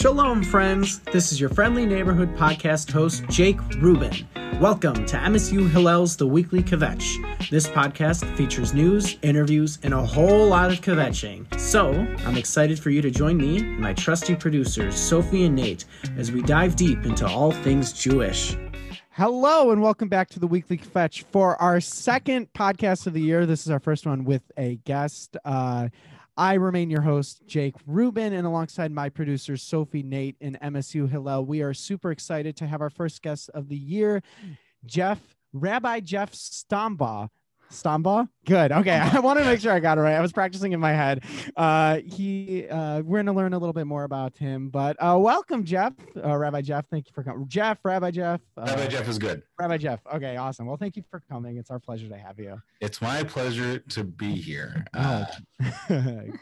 Shalom, friends. This is your friendly neighborhood podcast host, Jake Rubin. Welcome to MSU Hillel's The Weekly Kvetch. This podcast features news, interviews, and a whole lot of kvetching. So, I'm excited for you to join me and my trusty producers, Sophie and Nate, as we dive deep into all things Jewish. Hello and welcome back to the Weekly Kvetch for our second podcast of the year. This is our first one with a guest. Uh, I remain your host, Jake Rubin, and alongside my producers, Sophie, Nate, and MSU Hillel, we are super excited to have our first guest of the year, Jeff, Rabbi Jeff Stombaugh. Stombaugh? Good. Okay. I want to make sure I got it right. I was practicing in my head. Uh, he, uh, we're going to learn a little bit more about him, but uh, welcome, Jeff, uh, Rabbi Jeff. Thank you for coming. Jeff, Rabbi Jeff. Uh, Rabbi Jeff is good. Rabbi Jeff. Okay. Awesome. Well, thank you for coming. It's our pleasure to have you. It's my pleasure to be here. Uh,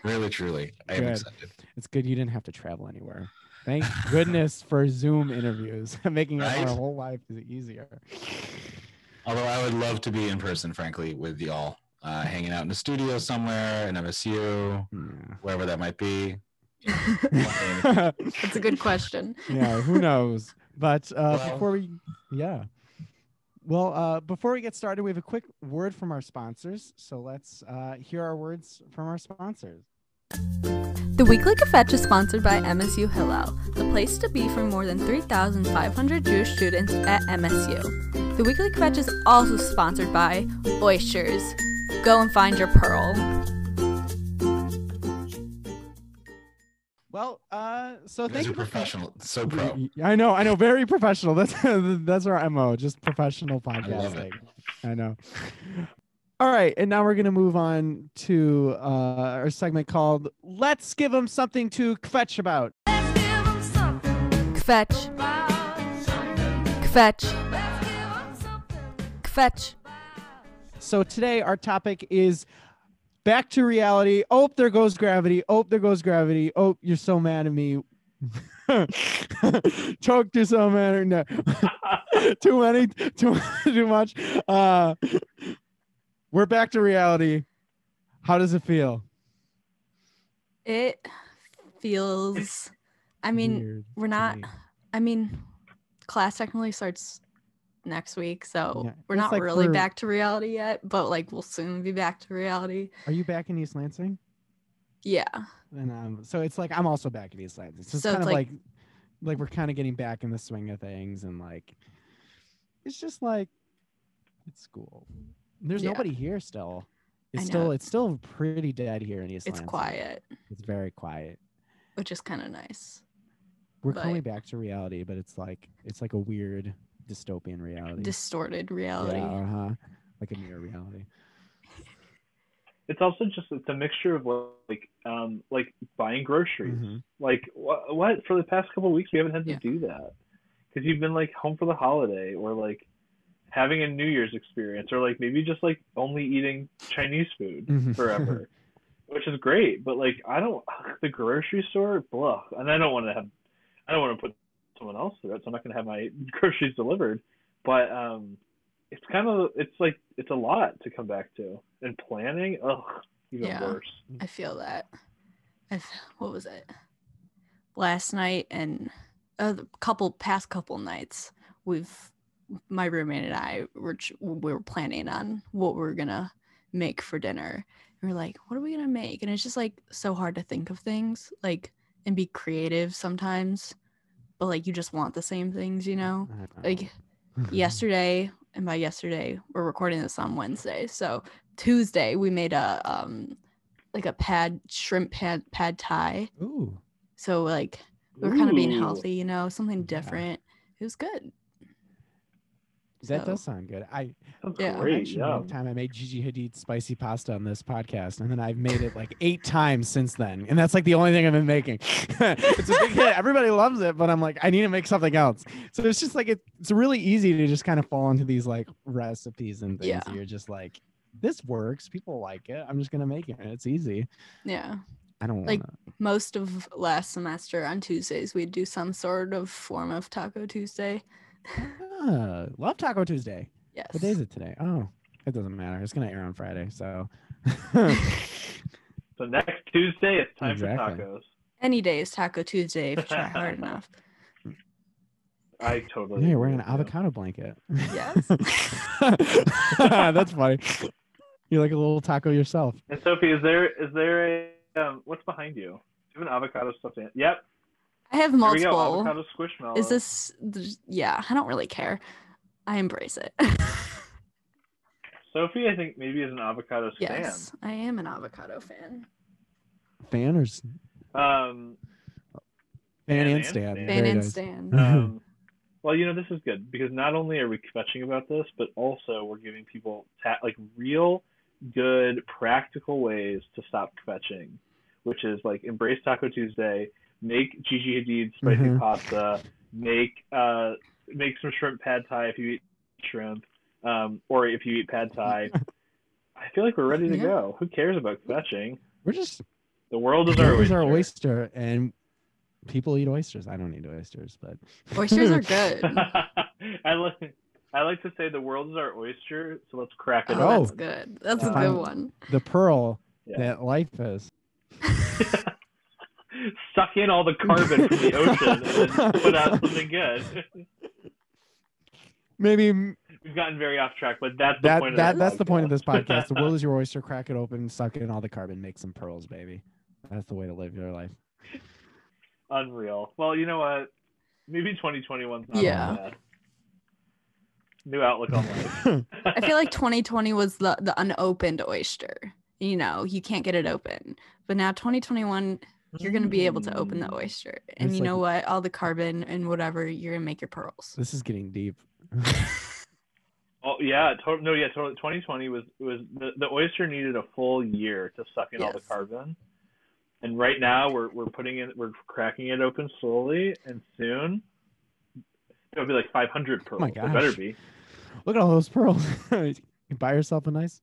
really, truly. I am Good. excited. it's good you didn't have to travel anywhere. Thank goodness for Zoom interviews, making Right? our whole life easier. Although I would love to be in person, frankly, with y'all, uh, hanging out in the studio somewhere in MSU, wherever that might be. yeah, That's a good question. Yeah, who knows? But uh, Well- before we, yeah. Well, uh, before we get started, we have a quick word from our sponsors. So let's uh, hear our words from our sponsors. The Weekly Kvetch is sponsored by MSU Hillel, the place to be for more than 3,500 Jewish students at MSU. The Weekly Kvetch is also sponsored by Oysters. Go and find your pearl. Well, uh, so thank are you. for- professional, so pro. Y- y- I know, I know, very professional. That's that's our mo, just professional love it. podcasting. I, know. All right, and now we're gonna move on to uh, our segment called "Let's Give Them Something to Kvetch About." Kvetch. Kvetch. Kvetch. So today our topic is back to reality. Oh, there goes gravity. Oh, there goes gravity. Oh, you're so mad at me. Choked, you're so mad at no. too many, too too much. Uh, we're back to reality. How does it feel? It feels. I mean, Weird we're not. I mean, class technically starts next week, so Yeah, we're it's not like really for- back to reality yet, but like we'll soon be back to reality. Are you back in East Lansing? Yeah. And um, so it's like I'm also back in East Lansing. So it's So kind it's of like- like, like we're kind of getting back in the swing of things, and like it's just like it's school. There's Yeah. nobody here still. It's still it's still pretty dead here in East It's Lansing. quiet, It's very quiet. which is kind of nice. We're But- coming back to reality, but it's like it's like a weird dystopian reality. Distorted reality. Yeah, uh-huh. Like a mirror reality. it's also just it's a mixture of like um like buying groceries Mhm. like what, what for the past couple of weeks we haven't had to Yeah. do that because you've been like home for the holiday or like having a new year's experience or like maybe just like only eating chinese food Mhm. forever which is great but like i don't the grocery store blah and i don't want to have i don't want to put someone else through it so i'm not going to have my groceries delivered but um it's kind of it's like it's a lot to come back to and planning ugh even Yeah. worse I feel that. I've, what was it? Last night and a couple past couple nights, we've my roommate and I were we were planning on what we are gonna make for dinner. And we're like, what are we gonna make? And it's just like so hard to think of things like and be creative sometimes, but like you just want the same things, you know. Know. Like yesterday and by yesterday we're recording this on wednesday so tuesday we made a um like a pad shrimp pad pad thai Ooh. so like we were kind of being healthy you know something Yeah. different it was good That So- does sound good. I Sounds Yeah. I great mentioned yeah one time I made Gigi Hadid spicy pasta on this podcast, and then I've made it like eight times since then, and that's like the only thing I've been making. it's a big hit. Everybody loves it, but I'm like, I need to make something else. So it's just like it, it's really easy to just kind of fall into these like recipes and things. Yeah. that You're just like, this works. People like it. I'm just gonna make it. It's easy. yeah I don't Like- want to. most of last semester on tuesdays we'd do some sort of form of taco tuesday Ah, love Taco Tuesday. yes What day is it today? Oh, it doesn't matter. It's gonna air on Friday, so. so next tuesday it's time Exactly. for tacos Any day is Taco Tuesday if you try hard enough. I totally. Yeah, you're agree wearing an with you. avocado blanket. Yes. That's funny. You're like a little taco yourself. And Sophie, is there is there a um, what's behind you? Do you have an avocado stuffed animal? Yep. I have Here we go. multiple. Avocado squishmallow. Is this? Yeah, I don't really care. I embrace it. Sophie? I think maybe is an avocado fan. yes, I am an avocado fan. Fan or s- fan. Um, fan Fan and and stand. stand. Fan Very and nice. stand. um, well, you know, this is good because not only are we kvetching about this, but also we're giving people ta- like real good practical ways to stop kvetching, which is like embrace Taco Tuesday, make Gigi Hadid spicy Mhm. pasta, make uh make some shrimp pad thai if you eat shrimp, um, or if you eat pad thai. I feel like we're ready to Yeah. go. Who cares about kvetching? We're just The world is our oysters oyster. are oyster, and people eat oysters. I don't eat oysters, but Oysters are good. I like I like to say the world is our oyster, so let's crack it Oh, Oh. that's good. That's a Uh, good one. the pearl Yeah. that life is. Suck in all the carbon from the ocean and put out something good. Maybe We've gotten very off track, but that's the that point that of that's the point of this podcast. The world world is your oyster. Crack it open, suck in all the carbon, make some pearls, baby. That's the way to live your life. Unreal. Well, you know what? Maybe 2021's not Yeah. bad. New outlook on life. I feel like 2020 was the the unopened oyster. You know, you can't get it open. But now 2021, you're gonna be able to open the oyster, and It's you like- know what? All the carbon and whatever, you're gonna make your pearls. This is getting deep. Oh yeah, to- no, yeah, totally. 2020 was was the, the oyster needed a full year to suck in all the carbon, and right now we're we're putting it, we're cracking it open slowly, and soon it'll be like 500 pearls. Oh my It better be. Look at all those pearls. you buy yourself a nice.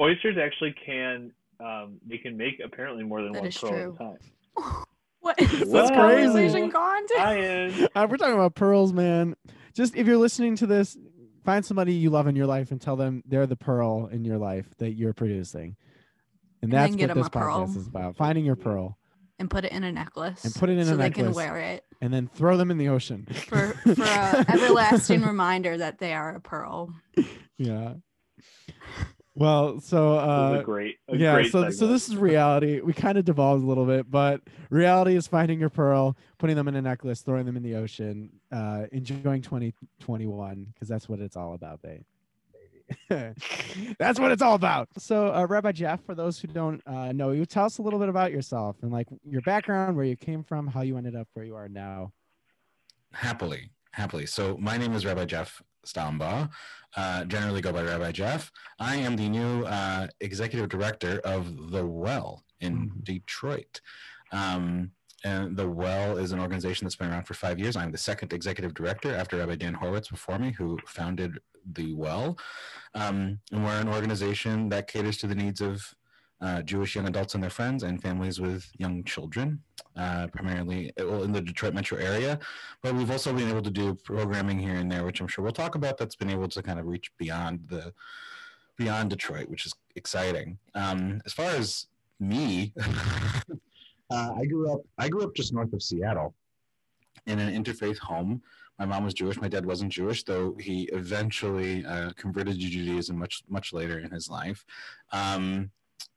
Oysters actually can um they can make apparently more than That one is pearl true. at a time. What is this Whoa. conversation gone to? Ian. Uh, we're talking about pearls, man. Just if you're listening to this, find somebody you love in your life and tell them they're the pearl in your life that you're producing. And And that's what get this a pearl. podcast is about. Finding your pearl and put it in a necklace. And put it in so a they can wear it and then throw them in the ocean. for for a everlasting reminder that they are a pearl. yeah. Well, so uh a great, a yeah, great so so this is reality. We kind of devolved a little bit, but reality is finding your pearl, putting them in a necklace, throwing them in the ocean, uh, enjoying 2021 because that's what it's all about, babe. that's what it's all about. So, uh, Rabbi Jeff, for those who don't uh, know you, tell us a little bit about yourself and like your background, where you came from, how you ended up where you are now. Happily, happily. So my name is Rabbi Jeff Stombaugh. Uh, generally go by Rabbi Jeff. I am the new uh, executive director of The Well in Mhm. Detroit. Um, and The Well is an organization that's been around for five years. I'm the second executive director after Rabbi Dan Horowitz before me, who founded The Well. Um, and we're an organization that caters to the needs of uh, Jewish young adults and their friends and families with young children, uh, primarily in the Detroit metro area. But we've also been able to do programming here and there, which I'm sure we'll talk about. That's been able to kind of reach beyond the beyond Detroit, which is exciting. Um, as far as me, uh, I grew up. I grew up just north of Seattle, in an interfaith home. My mom was Jewish. My dad wasn't Jewish, though he eventually uh, converted to Judaism much much later in his life. Um,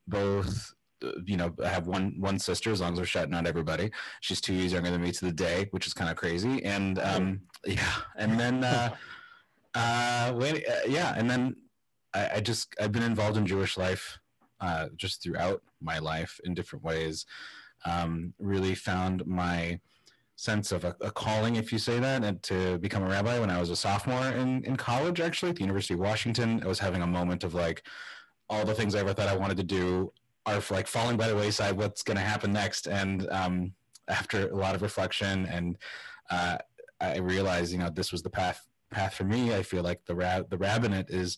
both uh, you know I have one one sister as long as we're shouting out everybody. She's two years younger than me to the day which is kind of crazy. And um yeah. And then uh uh wait uh, yeah and then I, I just i've been involved in jewish life uh just throughout my life in different ways. Um really found my sense of a, a calling if you say that and to become a rabbi when i was a sophomore in in college actually at the university of washington. I was having a moment of like all the things i ever thought i wanted to do are like falling by the wayside what's going to happen next. And um, after a lot of reflection and uh, i realized you know this was the path path for me. I feel like the rab the rabbinate is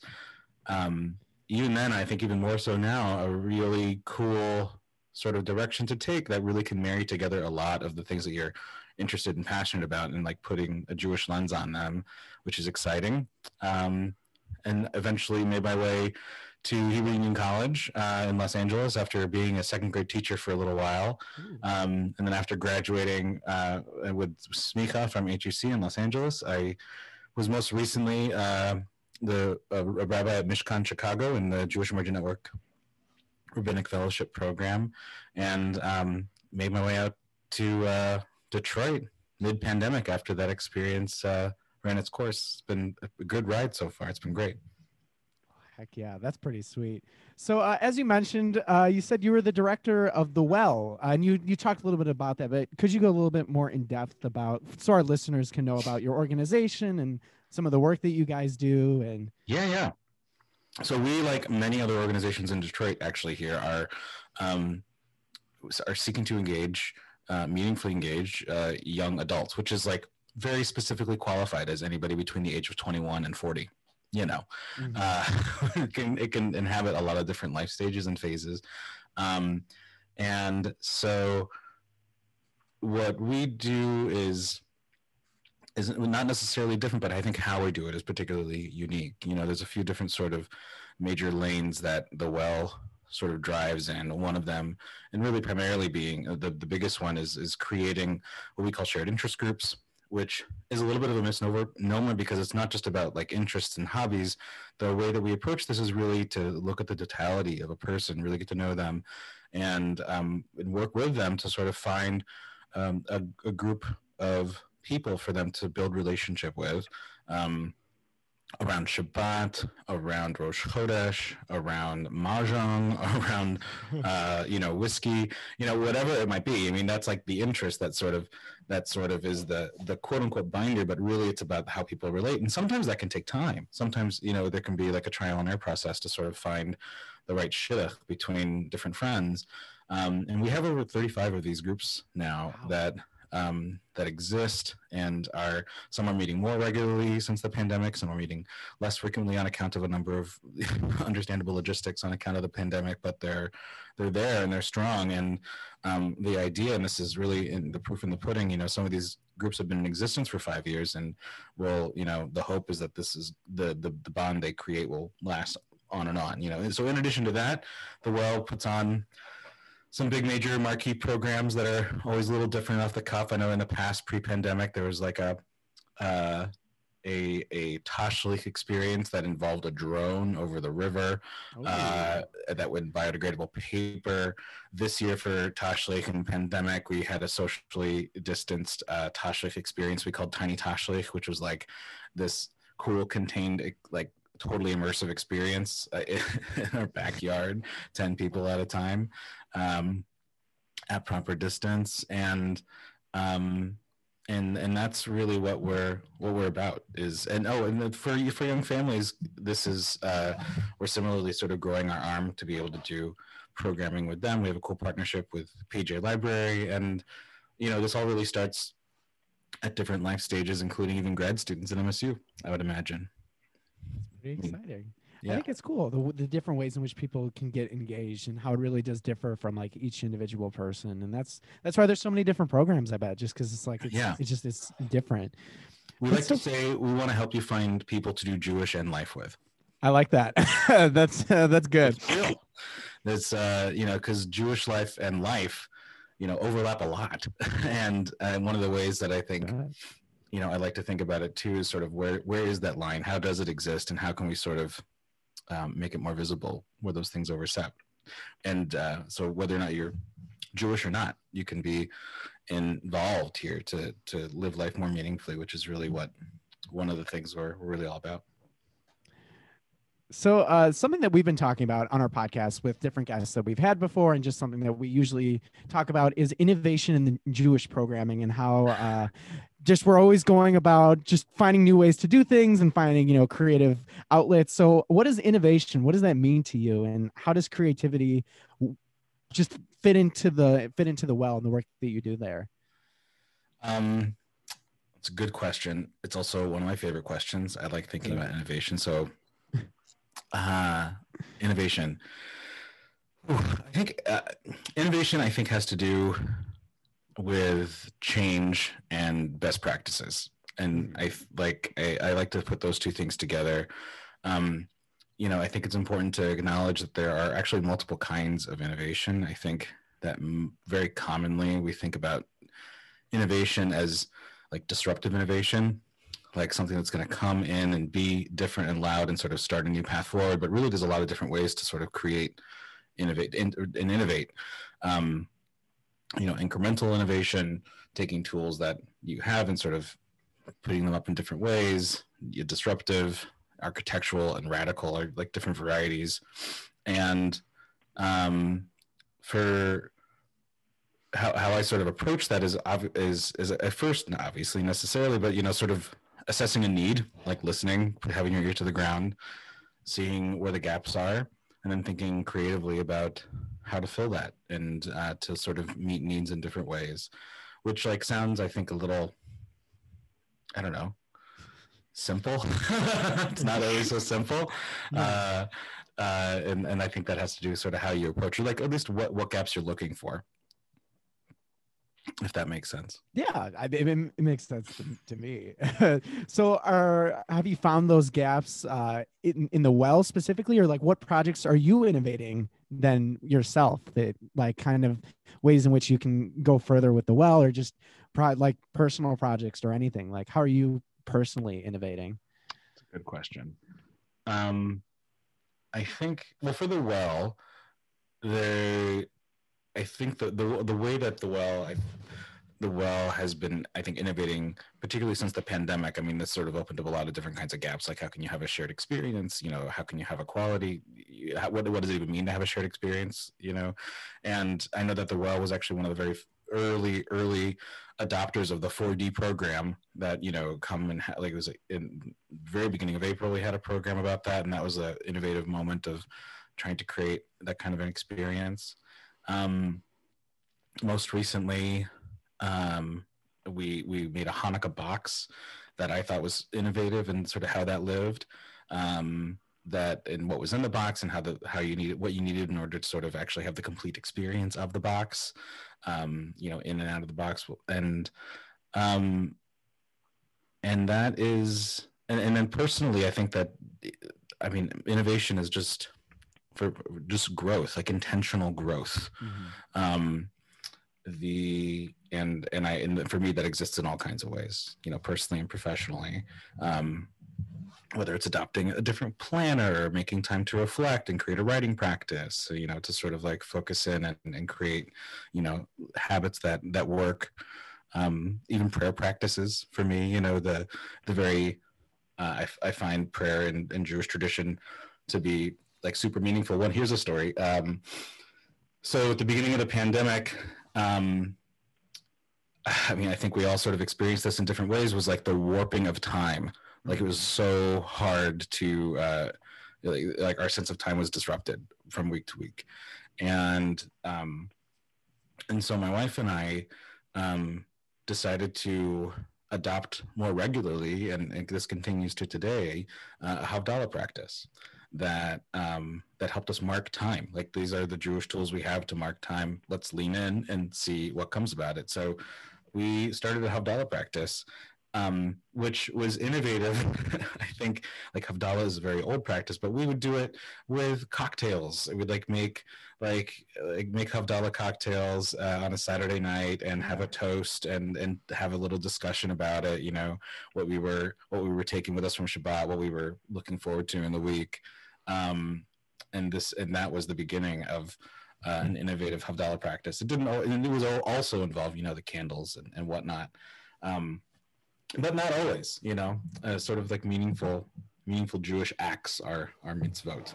um, even then i think even more so now a really cool sort of direction to take that really can marry together a lot of the things that you're interested and passionate about and like putting a jewish lens on them which is exciting. Um, and eventually made my way to Hebrew Union College uh, in Los Angeles after being a second grade teacher for a little while. Um, and then after graduating uh, with smicha from HUC in Los Angeles, I was most recently uh, the a rabbi at Mishkan Chicago in the Jewish Emerging Network Rabbinic Fellowship Program, and um, made my way out to uh, Detroit mid-pandemic after that experience uh, ran its course. It's been a good ride so far. It's been great. Heck yeah, that's pretty sweet. So, uh, as you mentioned, uh, you said you were the director of the Well, uh, and you you talked a little bit about that. But could you go a little bit more in depth about so our listeners can know about your organization and some of the work that you guys do? And Yeah, yeah. So we, like many other organizations in Detroit, actually here are um, are seeking to engage, uh, meaningfully engage uh, young adults, which is like very specifically qualified as anybody between the age of 21 and 40. You know, Mhm. uh, it can it can inhabit a lot of different life stages and phases, um, and so what we do is is not necessarily different, but I think how we do it is particularly unique. You know, there's a few different sort of major lanes that the well sort of drives in. One of them, and really primarily being uh, the, the biggest one, is is creating what we call shared interest groups, which is a little bit of a misnomer because it's not just about like interests and hobbies. The way that we approach this is really to look at the totality of a person, really get to know them, and um, and work with them to sort of find um, a, a group of people for them to build relationship with um, around Shabbat, around Rosh Chodesh, around Mahjong, around uh, you know whiskey, you know whatever it might be. I mean that's like the interest that sort of that sort of is the the quote unquote binder, but really it's about how people relate, and sometimes that can take time. Sometimes you know there can be like a trial and error process to sort of find the right shidduch between different friends. Um, and we have over 35 of these groups now Wow. that um, that exist and are some are meeting more regularly since the pandemic some are meeting less frequently on account of a number of understandable logistics on account of the pandemic but they're they're there and they're strong. And um, the idea and this is really in the proof in the pudding you know some of these groups have been in existence for five years and will you know the hope is that this is the the, the bond they create will last on and on you know. And so in addition to that the well puts on some big major marquee programs that are always a little different off the cuff. I know in the past, pre-pandemic, there was like a uh, a a Tashlich experience that involved a drone over the river Oh, uh, that would biodegradable paper. This year for Tashlich and pandemic, we had a socially distanced uh, Tashlich experience we called Tiny Tashlich, which was like this cool contained like totally immersive experience uh, in our backyard, 10 people at a time um, at proper distance. And um, and and that's really what we're what we're about is and oh and for for young families this is uh we're similarly sort of growing our arm to be able to do programming with them we have a cool partnership with pj library and you know this all really starts at different life stages including even grad students at msu i would imagine It's pretty Mm. Exciting. I think it's cool the, the different ways in which people can get engaged and how it really does differ from like each individual person, and that's that's why there's so many different programs. I bet just because it's like it's, Yeah. it's just it's different. we like to say we want to help you find people to do jewish and life with I like that. that's uh, that's good. Real. Uh, you know, because Jewish life and life, you know, overlap a lot. and and one of the ways that I think, you know, I like to think about it too is sort of where where is that line? How does it exist, and how can we sort of um, make it more visible where those things overstep? And uh, so whether or not you're Jewish or not, you can be involved here to to live life more meaningfully, which is really what one of the things we're, we're really all about. So, uh, something that we've been talking about on our podcast with different guests that we've had before, and just something that we usually talk about is innovation in the Jewish programming and how uh, just we're always going about just finding new ways to do things and finding, you know, creative outlets. So, what is innovation? What does that mean to you? And how does creativity just fit into the fit into the well and the work that you do there? Um, it's a good question. It's also one of my favorite questions. I like thinking about innovation. So, uh, innovation. I think uh, innovation. I think has to do with change and best practices, and i like I, I like to put those two things together. Um, you know, I think it's important to acknowledge that there are actually multiple kinds of innovation. I think that m- very commonly we think about innovation as like disruptive innovation, like something that's going to come in and be different and loud and sort of start a new path forward. But really, there's a lot of different ways to sort of create, innovate, and, and innovate. Um, you know, incremental innovation, taking tools that you have and sort of putting them up in different ways. Disruptive, architectural, and radical are like different varieties. And um, for how, how I sort of approach that is is is at first not obviously necessarily, but you know, sort of assessing a need, like listening, having your ear to the ground, seeing where the gaps are, and then thinking creatively about how to fill that and uh, to sort of meet needs in different ways, which like sounds I think a little, I don't know, simple. it's not always so simple. Uh, uh, and, and I think that has to do with sort of how you approach it, like at least what, what gaps you're looking for if that makes sense. Yeah, I, it, it makes sense to, to me. so, are have you found those gaps uh, in in the well specifically, or like what projects are you innovating then yourself that like kind of ways in which you can go further with the well, or just pro- like personal projects or anything? Like, how are you personally innovating? It's a good question. Um, I think well for the well, the I think the the the way that the well I, the well has been I think innovating particularly since the pandemic. I mean, this sort of opened up a lot of different kinds of gaps. Like, how can you have a shared experience? You know, how can you have a quality? What what does it even mean to have a shared experience? You know, and I know that the well was actually one of the very early early adopters of the 4D program that you know come and ha- like it was in very beginning of April we had a program about that and that was an innovative moment of trying to create that kind of an experience um, most recently, um, we we made a Hanukkah box that I thought was innovative and sort of how that lived. Um, that and what was in the box and how the how you needed what you needed in order to sort of actually have the complete experience of the box um you know in and out of the box and um and that is and, and then personally i think that i mean innovation is just for just growth, like intentional growth. Mm-hmm. Um, the and and I and for me that exists in all kinds of ways, you know, personally and professionally. Um, whether it's adopting a different planner or making time to reflect and create a writing practice you know to sort of like focus in and, and create you know habits that that work um, even prayer practices for me you know the the very uh, I, I find prayer in, in jewish tradition to be like super meaningful one. Here's a story. Um, so at the beginning of the pandemic, um, I mean, I think we all sort of experienced this in different ways. Was like the warping of time. Like it was so hard to, uh, like, like our sense of time was disrupted from week to week, and um, and so my wife and I um, decided to adopt more regularly, and, and this continues to today, uh, a Havdalah practice that um, that helped us mark time. Like these are the Jewish tools we have to mark time. Let's lean in and see what comes about it. So we started a Havdalah practice, um, which was innovative. I think like Havdalah is a very old practice, but we would do it with cocktails. We'd like make like like make Havdalah cocktails uh, on a Saturday night and have a toast and and have a little discussion about it. You know what we were what we were taking with us from Shabbat, what we were looking forward to in the week um, and this and that was the beginning of uh, an innovative Havdalah practice. It didn't, and it was also involved, you know, the candles and, and whatnot, um, but not always. You know, uh, sort of like meaningful, meaningful Jewish acts are are mitzvot.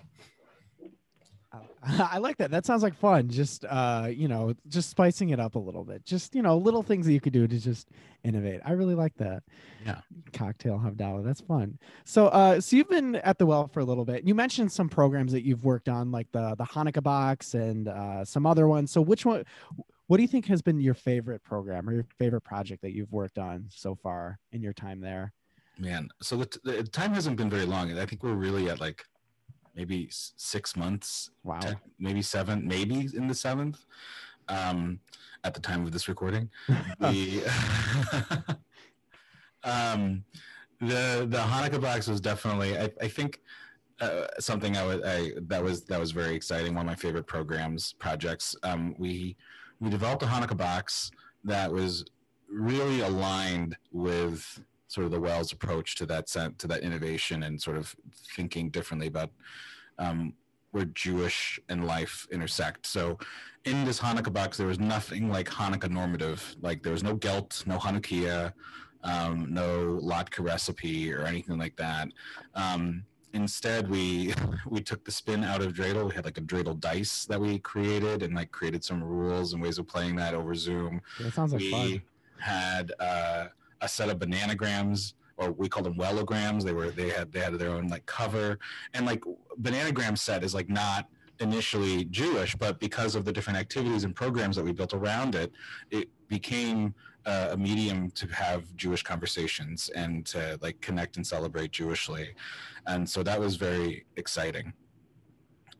I like that. That sounds like fun. Just uh, you know, just spicing it up a little bit. Just you know, little things that you could do to just innovate. I really like that. Yeah. Cocktail Havdalah. That's fun. So uh, so you've been at the well for a little bit. You mentioned some programs that you've worked on, like the the Hanukkah box and uh, some other ones. So which one? What do you think has been your favorite program or your favorite project that you've worked on so far in your time there? Man, so the, the time hasn't been very long. I think we're really at like maybe six months. Wow. Ten, maybe seven, maybe in the seventh. Um, at the time of this recording, the um, the the Hanukkah box was definitely. I, I think uh, something I was I that was that was very exciting. One of my favorite programs projects. Um, we we developed a Hanukkah box that was really aligned with sort of the Wells approach to that set, to that innovation and sort of thinking differently about um, where Jewish and life intersect. So in this Hanukkah box, there was nothing like Hanukkah normative. Like there was no gelt, no Hanukkah, um, no latke recipe or anything like that. Um, instead, we we took the spin out of dreidel. We had like a dreidel dice that we created and like created some rules and ways of playing that over Zoom. That sounds like we fun. had uh, a set of bananagrams or we called them wellograms. They were they had they had their own like cover and like bananagram set is like not initially Jewish, but because of the different activities and programs that we built around it, it became uh, a medium to have Jewish conversations and to like connect and celebrate Jewishly, and so that was very exciting.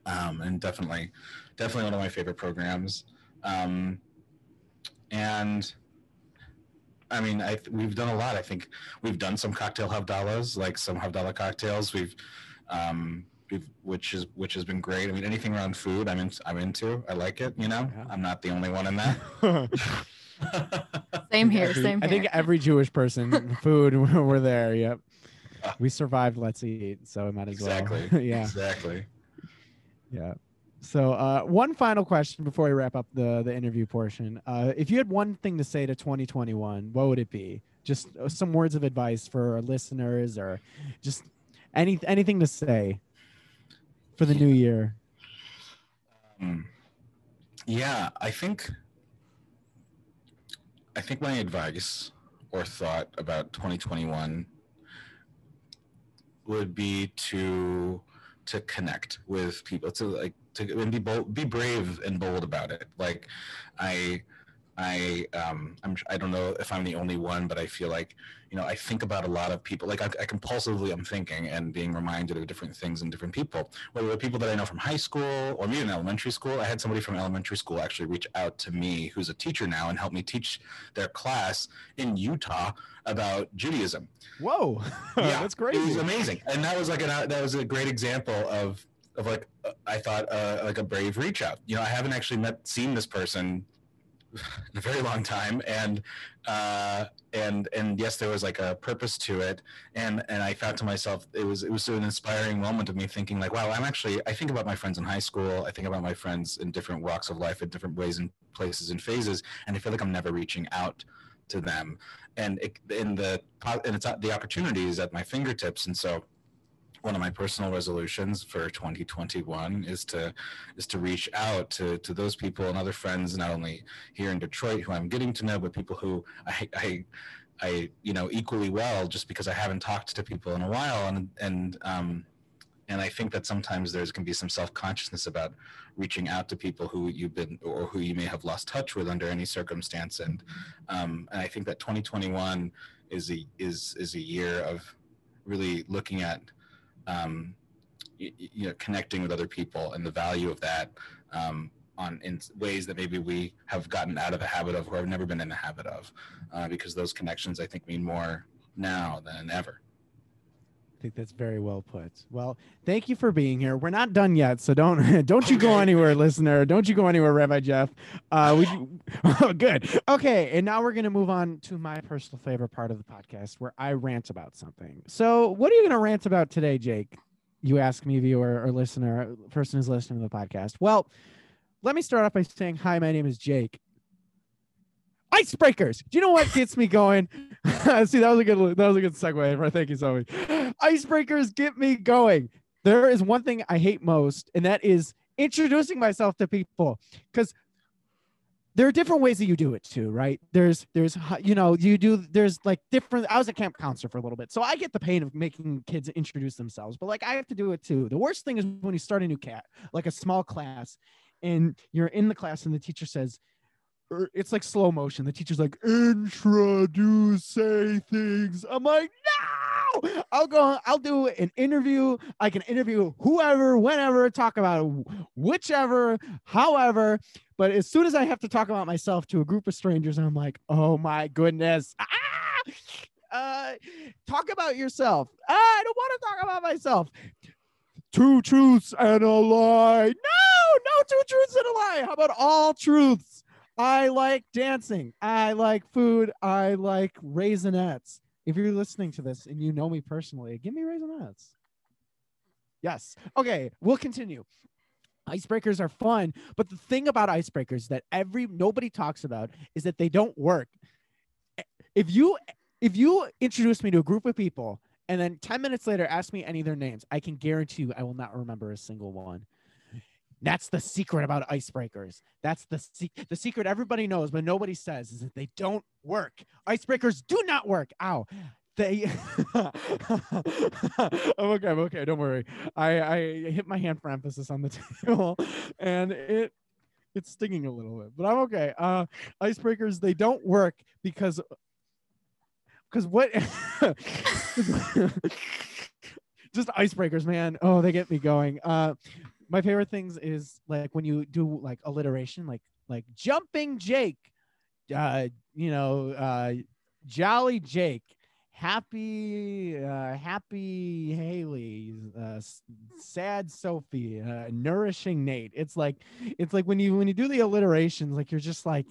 Um, and definitely, definitely one of my favorite programs. Um, and I mean, I we've done a lot. I think we've done some cocktail havdalahs, like some havdalah cocktails. We've, um, we've which is which has been great. I mean, anything around food, I'm in, I'm into. I like it. You know, Yeah. I'm not the only one in that. Same here. Every- Same I think every Jewish person, food, we're there. Yep. We survived. Let's eat. So it might as exactly. well. yeah. Exactly. Yeah. So uh, one final question before we wrap up the the interview portion. Uh, if you had one thing to say to 2021, what would it be? Just uh, some words of advice for listeners, or just any anything to say for the new year. Um, yeah, I think I think my advice or thought about 2021 would be to to connect with people to like to and be bold, be brave and bold about it. Like I I um I'm I don't know if I'm the only one, but I feel like you know I think about a lot of people. Like I, I compulsively I'm thinking and being reminded of different things and different people. Whether they're people that I know from high school or me in elementary school. I had somebody from elementary school actually reach out to me, who's a teacher now, and help me teach their class in Utah about Judaism. Whoa, Yeah, that's great. It was amazing, and that was like an that was a great example of of like I thought uh, like a brave reach out. You know, I haven't actually met seen this person in a very long time, and uh, and and yes, there was like a purpose to it, and and I thought to myself, it was it was an inspiring moment of me thinking like, wow, I'm actually I think about my friends in high school, I think about my friends in different walks of life, in different ways and places and phases, and I feel like I'm never reaching out to them. And it, in the and it's at the opportunities at my fingertips. And so one of my personal resolutions for 2021 is to is to reach out to to those people and other friends not only here in Detroit who I'm getting to know but people who I I I you know equally well just because I haven't talked to people in a while. And and um and I think that sometimes there's can be some self-consciousness about reaching out to people who you've been or who you may have lost touch with under any circumstance. And um, and I think that 2021 is a is is a year of really looking at um, y- y- you know connecting with other people and the value of that um, on in ways that maybe we have gotten out of the habit of or have never been in the habit of uh, because those connections I think mean more now than ever. I think that's very well put. Well, thank you for being here. We're not done yet, so don't don't you go anywhere, listener. Don't you go anywhere, Rabbi Jeff. Uh, we oh, good. Okay, and now we're gonna move on to my personal favorite part of the podcast, where I rant about something. So, what are you gonna rant about today, Jake? You ask me, viewer or listener, person who's listening to the podcast. Well, let me start off by saying, hi, my name is Jake. Icebreakers. Do you know what gets me going? See, that was a good that was a good segue. Right? Thank you so much. Icebreakers get me going. There is one thing I hate most, and that is introducing myself to people because there are different ways that you do it too, right? There's there's you know, you do there's like different I was a camp counselor for a little bit. So I get the pain of making kids introduce themselves, but like I have to do it too. The worst thing is when you start a new cat, like a small class, and you're in the class and the teacher says, or it's like slow motion. The teacher's like, introduce, say things. I'm like, no, I'll go, I'll do an interview. I can interview whoever, whenever, talk about whichever, however. But as soon as I have to talk about myself to a group of strangers, I'm like, oh my goodness. Ah! Uh, talk about yourself. Ah, I don't want to talk about myself. two truths and a lie. No, no two truths and a lie. How about all truths? I like dancing. I like food. I like raisinets. If you're listening to this and you know me personally, give me raisinets. Yes. Okay, we'll continue. Icebreakers are fun, but the thing about icebreakers that every nobody talks about is that they don't work. If you if you introduce me to a group of people and then 10 minutes later ask me any of their names, I can guarantee you I will not remember a single one. That's the secret about icebreakers. That's the the secret everybody knows, but nobody says is that they don't work. Icebreakers do not work. Ow. They I'm okay, I'm okay. Don't worry. I, I hit my hand for emphasis on the table and it it's stinging a little bit, but I'm okay. Uh icebreakers, they don't work because because what just icebreakers, man. Oh, they get me going. Uh my favorite things is like when you do like alliteration, like like jumping Jake, uh, you know, uh, Jolly Jake, happy, uh, happy Haley, uh, sad Sophie, uh, nourishing Nate. It's like it's like when you when you do the alliterations, like you're just like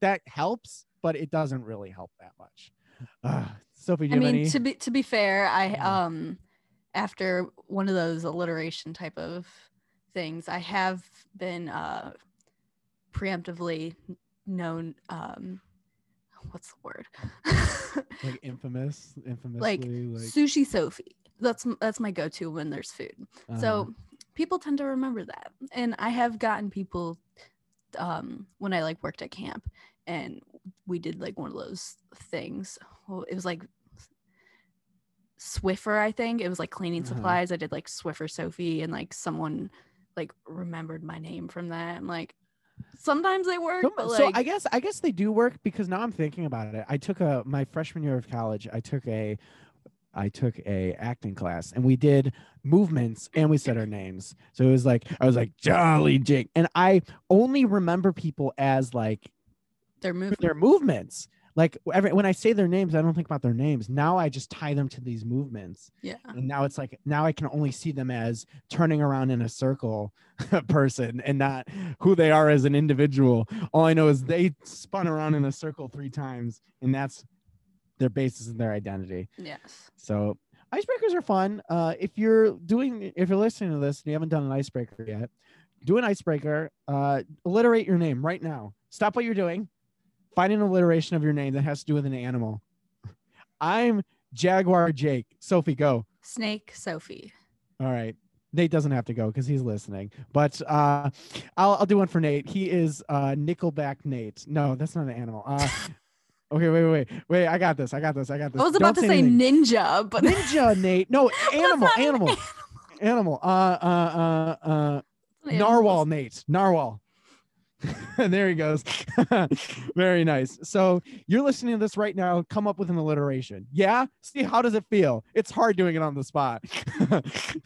that helps, but it doesn't really help that much. Uh, Sophie, do I mean, any? to be to be fair, I um after one of those alliteration type of things, I have been uh preemptively known um what's the word? like infamous, infamously, like, like, sushi Sophie. That's that's my go-to when there's food. uh, So people tend to remember that. And I have gotten people um when I like worked at camp and we did like one of those things. Well, it was like Swiffer, I think. It was like cleaning Uh-huh. supplies. I did like Swiffer Sophie and like someone like remembered my name from that. I'm like sometimes they work, Some- but so I guess I guess they do work because now I'm thinking about it. I took a my freshman year of college. I took a I took a acting class and we did movements and we said our names. So it was like I was like Jolly Jake, and I only remember people as like they're their movements. Like every, when I say their names, I don't think about their names. Now I just tie them to these movements, Yeah. and now it's like now I can only see them as turning around in a circle person and not who they are as an individual. All I know is they spun around in a circle three times, and that's their basis and their identity. Yes. So icebreakers are fun. Uh, if you're doing, if you're listening to this and you haven't done an icebreaker yet, do an icebreaker. Uh, alliterate your name right now. Stop what you're doing. Find an alliteration of your name that has to do with an animal. I'm Jaguar Jake. Sophie, go. Snake Sophie. All right. Nate doesn't have to go because he's listening, but uh, I'll, I'll do one for Nate. He is uh, Nickelback Nate. No, that's not an animal. Uh, okay, wait, wait, wait, wait. I got this. I got this. I got this. I was about Don't to say anything. ninja, but Ninja Nate. No, That's animal, an animal, animal. Uh, uh, uh, uh, narwhal Nate. Narwhal. And there he goes. Very nice. So you're listening to this right now. Come up with an alliteration. Yeah. See how does it feel? It's hard doing it on the spot.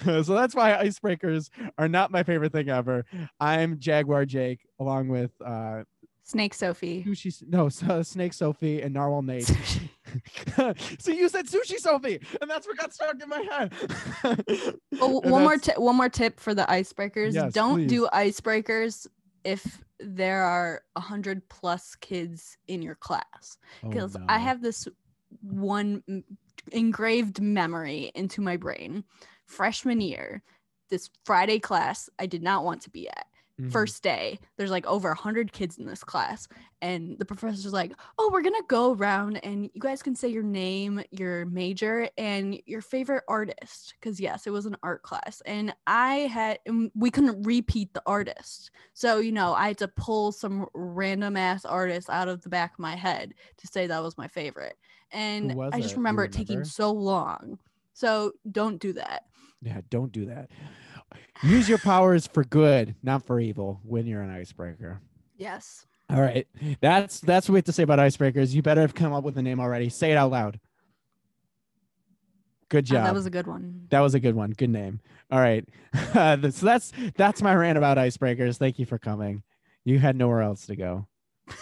so that's why icebreakers are not my favorite thing ever. I'm Jaguar Jake, along with uh, Snake Sophie. Sushi. No, so Snake Sophie and Narwhal Nate. so you said sushi Sophie, and that's what got stuck in my head. Oh, one more tip. One more tip for the icebreakers. Yes, Don't do icebreakers if there are a hundred plus kids in your class. Oh, Because I have this one engraved memory into my brain. Freshman year, this Friday class I did not want to be at. Mhm. first day there's like over 100 kids in this class and the professor's like oh we're gonna go around and you guys can say your name your major and your favorite artist. Because yes it was an art class and i had and we couldn't repeat the artist. So you know i had to pull some random ass artist out of the back of my head to say that was my favorite and i just you remember it taking so long. So don't do that. Yeah, don't do that. Use your powers for good, not for evil, when you're an icebreaker. yes All right. That's that's what we have to say about icebreakers. You better have come up with a name already. Say it out loud. Good job. that was a good one That was a good one. Good name. All right. so that's that's my rant about icebreakers. Thank you for coming. You had nowhere else to go.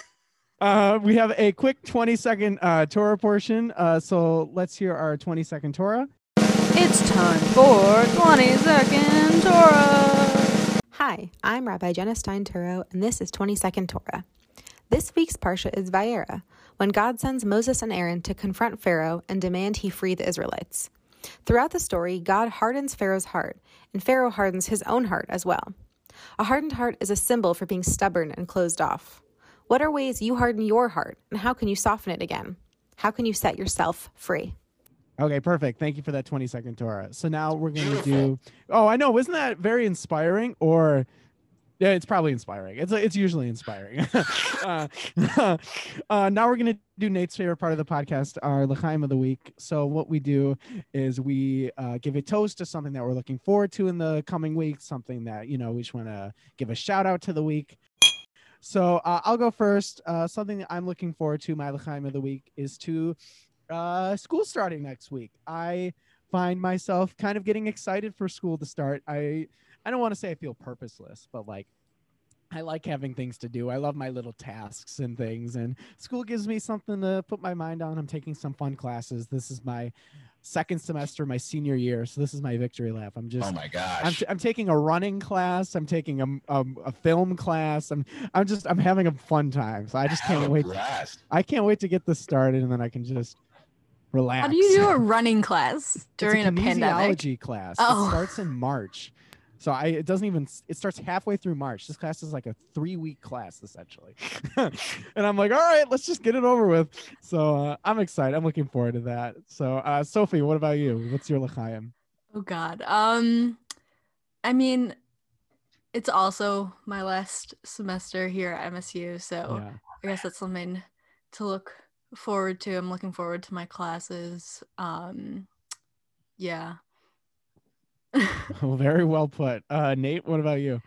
Uh, we have a quick 20 second uh, Torah portion. Uh, so let's hear our 20 second Torah. It's time for 20 Second Torah. Hi, I'm Rabbi Jenna Stein Turo, and this is 20 Second Torah. This week's Parsha is Va'era, when God sends Moses and Aaron to confront Pharaoh and demand he free the Israelites. Throughout the story, God hardens Pharaoh's heart, and Pharaoh hardens his own heart as well. A hardened heart is a symbol for being stubborn and closed off. What are ways you harden your heart, and how can you soften it again? How can you set yourself free? Okay, perfect. Thank you for that 20 second Torah. So now we're going to do. Oh, I know. Wasn't that very inspiring? Or yeah, it's probably inspiring. It's it's usually inspiring. uh, uh, now we're gonna do Nate's favorite part of the podcast, our L'chaim of the week. So what we do is we uh, give a toast to something that we're looking forward to in the coming week, something that you know we just want to give a shout out to the week. So uh, I'll go first. Uh, something that I'm looking forward to, my L'chaim of the week, is to uh, school starting next week. I find myself kind of getting excited for school to start. I I don't want to say I feel purposeless, but like I like having things to do. I love my little tasks and things, and school gives me something to put my mind on. I'm taking some fun classes. This is my second semester, my senior year, so this is my victory lap. I'm just Oh my I'm, gosh. t- I'm taking a running class. I'm taking a, a, a film class. I'm I'm just I'm having a fun time. So I just can't wait. blast. I can't wait to get this started, and then I can just relax. How do you do a running class during it's a, a pandemic? class. Oh. It starts in March. So I it doesn't even it starts halfway through March. This class is like a three week class essentially, and I'm like, all right, let's just get it over with. So uh, I'm excited. I'm looking forward to that. So uh, Sophie, what about you? What's your l'chaim? Oh God. Um, I mean, it's also my last semester here at MSU, so Yeah. I guess that's something to look forward to. I'm looking forward to my classes. Um, yeah. Well, very well put. Uh, Nate, what about you?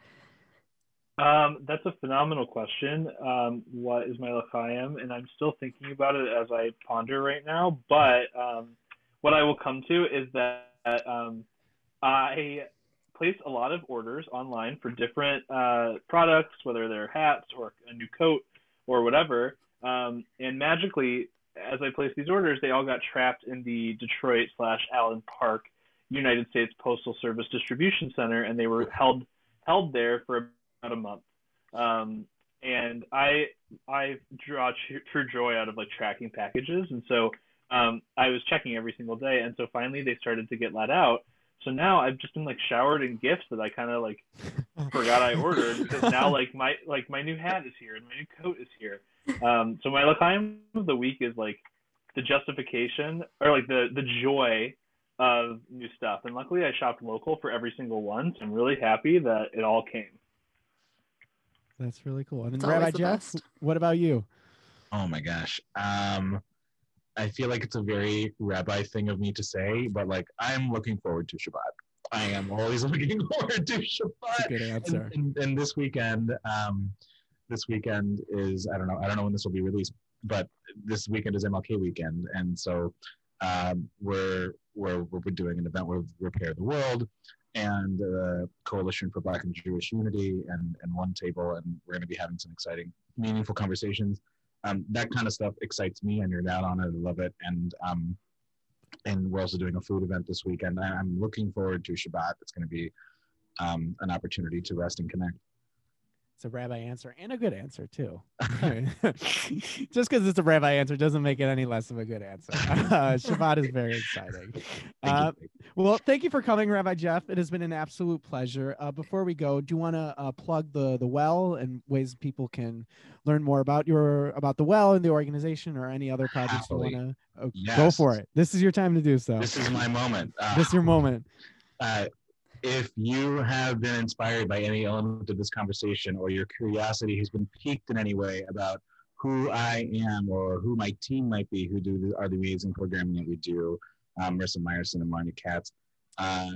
Um, that's a phenomenal question. Um, what is my l'chaim? And I'm still thinking about it as I ponder right now. But um, what I will come to is that um, I place a lot of orders online for different uh, products, whether they're hats or a new coat or whatever. Um, and magically, as I placed these orders, they all got trapped in the Detroit slash Allen Park United States Postal Service Distribution Center, and they were held held there for about a month. Um, and I I draw true joy out of like tracking packages, and so um, I was checking every single day, and so finally they started to get let out. So now I've just been like showered in gifts that I kind of like forgot I ordered because now like my like my new hat is here and my new coat is here. Um, so my l'chaim of the week is like the justification or like the the joy of new stuff. And luckily I shopped local for every single one, so I'm really happy that it all came. That's really cool. And It's Rabbi always the Jeff, best. what about you? Oh my gosh. Um, I feel like it's a very rabbi thing of me to say, but like I'm looking forward to Shabbat. I am always looking forward to That's a Shabbat. good answer. And, and, and this weekend, um, this weekend is I don't know I don't know when this will be released, but this weekend is MLK weekend, and so um, we're we're we're doing an event with Repair the World and the Coalition for Black and Jewish Unity and and One Table, and we're going to be having some exciting, meaningful conversations. Um, that kind of stuff excites me. I nerd out on it. I love it, and um, and we're also doing a food event this weekend. I- I'm looking forward to Shabbat. It's going to be um, an opportunity to rest and connect. It's a rabbi answer and a good answer too. Just because it's a rabbi answer doesn't make it any less of a good answer. Uh, Shabbat is very exciting. Uh, well, thank you for coming, Rabbi Jeff. It has been an absolute pleasure. Uh, before we go, do you want to uh, plug the the well and ways people can learn more about your about the well and the organization or any other projects Happily. you want to go for it? This is your time to do so. This is my moment. Uh, This is your moment. If you have been inspired by any element of this conversation or your curiosity has been piqued in any way about who I am or who my team might be who do the, are the amazing programming that we do, um, Marissa Meyerson and Marnie Katz, uh,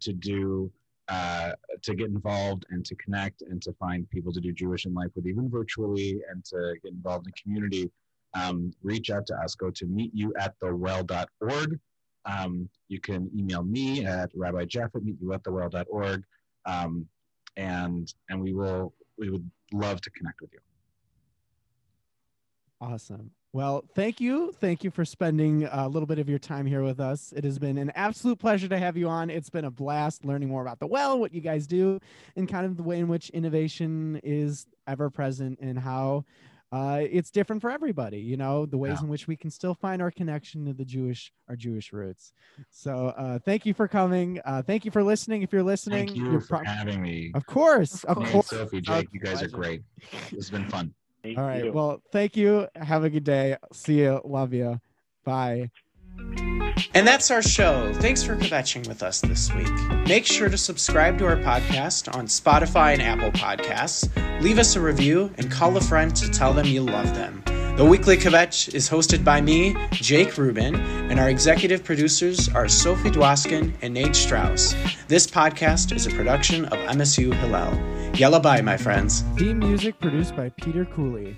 to do uh, to get involved and to connect and to find people to do Jewish in life with even virtually and to get involved in community, um, reach out to us. Go to meetyou at thewell.org. Um, you can email me at Rabbi Jeff at meetyouatthewell.org, um, and and we will we would love to connect with you. Awesome. Well, thank you. Thank you for spending a little bit of your time here with us. It has been an absolute pleasure to have you on. It's been a blast learning more about the well, what you guys do, and kind of the way in which innovation is ever present and how uh, it's different for everybody. You know, the ways Yeah. in which we can still find our connection to the Jewish, our Jewish roots. So, uh, thank you for coming. Uh, thank you for listening. If you're listening, Thank you you're for prob- having me. of course, Of of Me course. Sophie, Jake, you guys are great. It's been fun. Thank All right. you. Well, thank you. Have a good day. See you. Love you. Bye. And that's our show. Thanks for kvetching with us this week. Make sure to subscribe to our podcast on Spotify and Apple Podcasts. Leave us a review and call a friend to tell them you love them. The Weekly Kvetch is hosted by me, Jake Rubin, and our executive producers are Sophie Dwoskin and Nate Strauss. This podcast is a production of MSU Hillel. Yalla bye, my friends. Theme music produced by Peter Cooley.